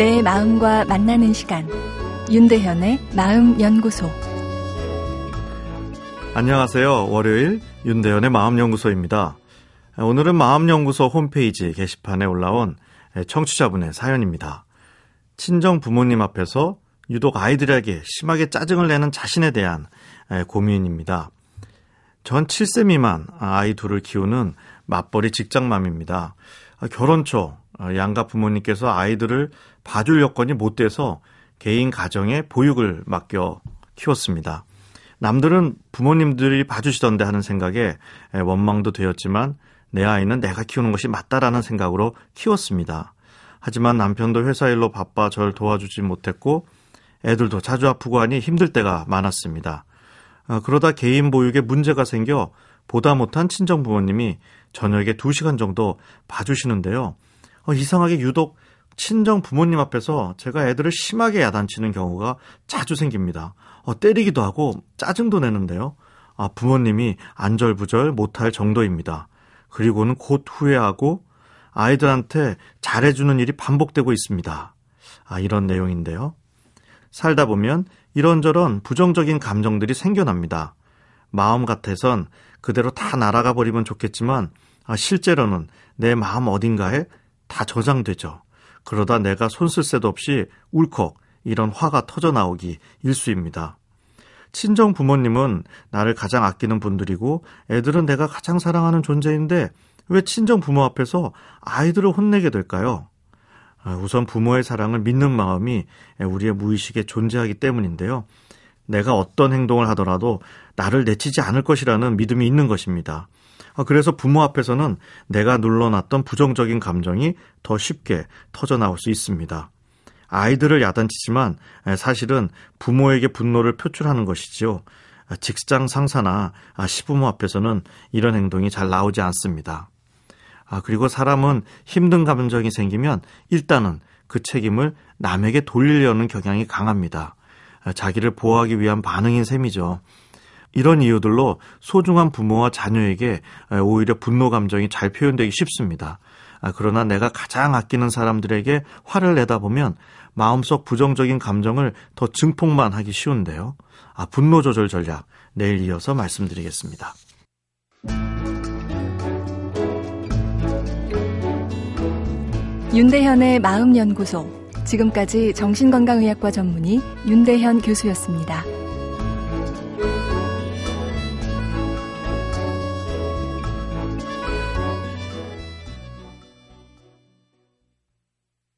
내 마음과 만나는 시간 윤대현의 마음연구소 안녕하세요. 월요일 윤대현의 마음연구소입니다. 오늘은 마음연구소 홈페이지 게시판에 올라온 청취자분의 사연입니다. 친정 부모님 앞에서 유독 아이들에게 심하게 짜증을 내는 자신에 대한 고민입니다. 전 7세 미만 아이 둘을 키우는 맞벌이 직장맘입니다. 결혼 초 양가 부모님께서 아이들을 봐줄 여건이 못 돼서 개인 가정에 보육을 맡겨 키웠습니다. 남들은 부모님들이 봐주시던데 하는 생각에 원망도 되었지만 내 아이는 내가 키우는 것이 맞다라는 생각으로 키웠습니다. 하지만 남편도 회사 일로 바빠 절 도와주지 못했고 애들도 자주 아프고 하니 힘들 때가 많았습니다. 어, 그러다 개인 보육에 문제가 생겨 보다 못한 친정 부모님이 저녁에 2시간 정도 봐주시는데요. 어, 이상하게 유독 친정 부모님 앞에서 제가 애들을 심하게 야단치는 경우가 자주 생깁니다. 어, 때리기도 하고 짜증도 내는데요. 아, 부모님이 안절부절 못할 정도입니다. 그리고는 곧 후회하고 아이들한테 잘해주는 일이 반복되고 있습니다. 아, 이런 내용인데요. 살다 보면 이런저런 부정적인 감정들이 생겨납니다. 마음 같아선 그대로 다 날아가 버리면 좋겠지만 아, 실제로는 내 마음 어딘가에 다 저장되죠. 그러다 내가 손쓸 새도 없이 울컥 이런 화가 터져 나오기 일수입니다. 친정 부모님은 나를 가장 아끼는 분들이고 애들은 내가 가장 사랑하는 존재인데 왜 친정 부모 앞에서 아이들을 혼내게 될까요? 아, 우선 부모의 사랑을 믿는 마음이 우리의 무의식에 존재하기 때문인데요. 내가 어떤 행동을 하더라도 나를 내치지 않을 것이라는 믿음이 있는 것입니다. 아, 그래서 부모 앞에서는 내가 눌러놨던 부정적인 감정이 더 쉽게 터져나올 수 있습니다. 아이들을 야단치지만 사실은 부모에게 분노를 표출하는 것이지요. 아, 직장 상사나 시부모 앞에서는 이런 행동이 잘 나오지 않습니다. 아, 그리고 사람은 힘든 감정이 생기면 일단은 그 책임을 남에게 돌리려는 경향이 강합니다. 아, 자기를 보호하기 위한 반응인 셈이죠. 이런 이유들로 소중한 부모와 자녀에게 오히려 분노 감정이 잘 표현되기 쉽습니다. 아, 그러나 내가 가장 아끼는 사람들에게 화를 내다 보면 마음속 부정적인 감정을 더 증폭만 하기 쉬운데요. 아, 분노 조절 전략 내일 이어서 말씀드리겠습니다. 윤대현의 마음연구소. 지금까지 정신건강의학과 전문의 윤대현 교수였습니다.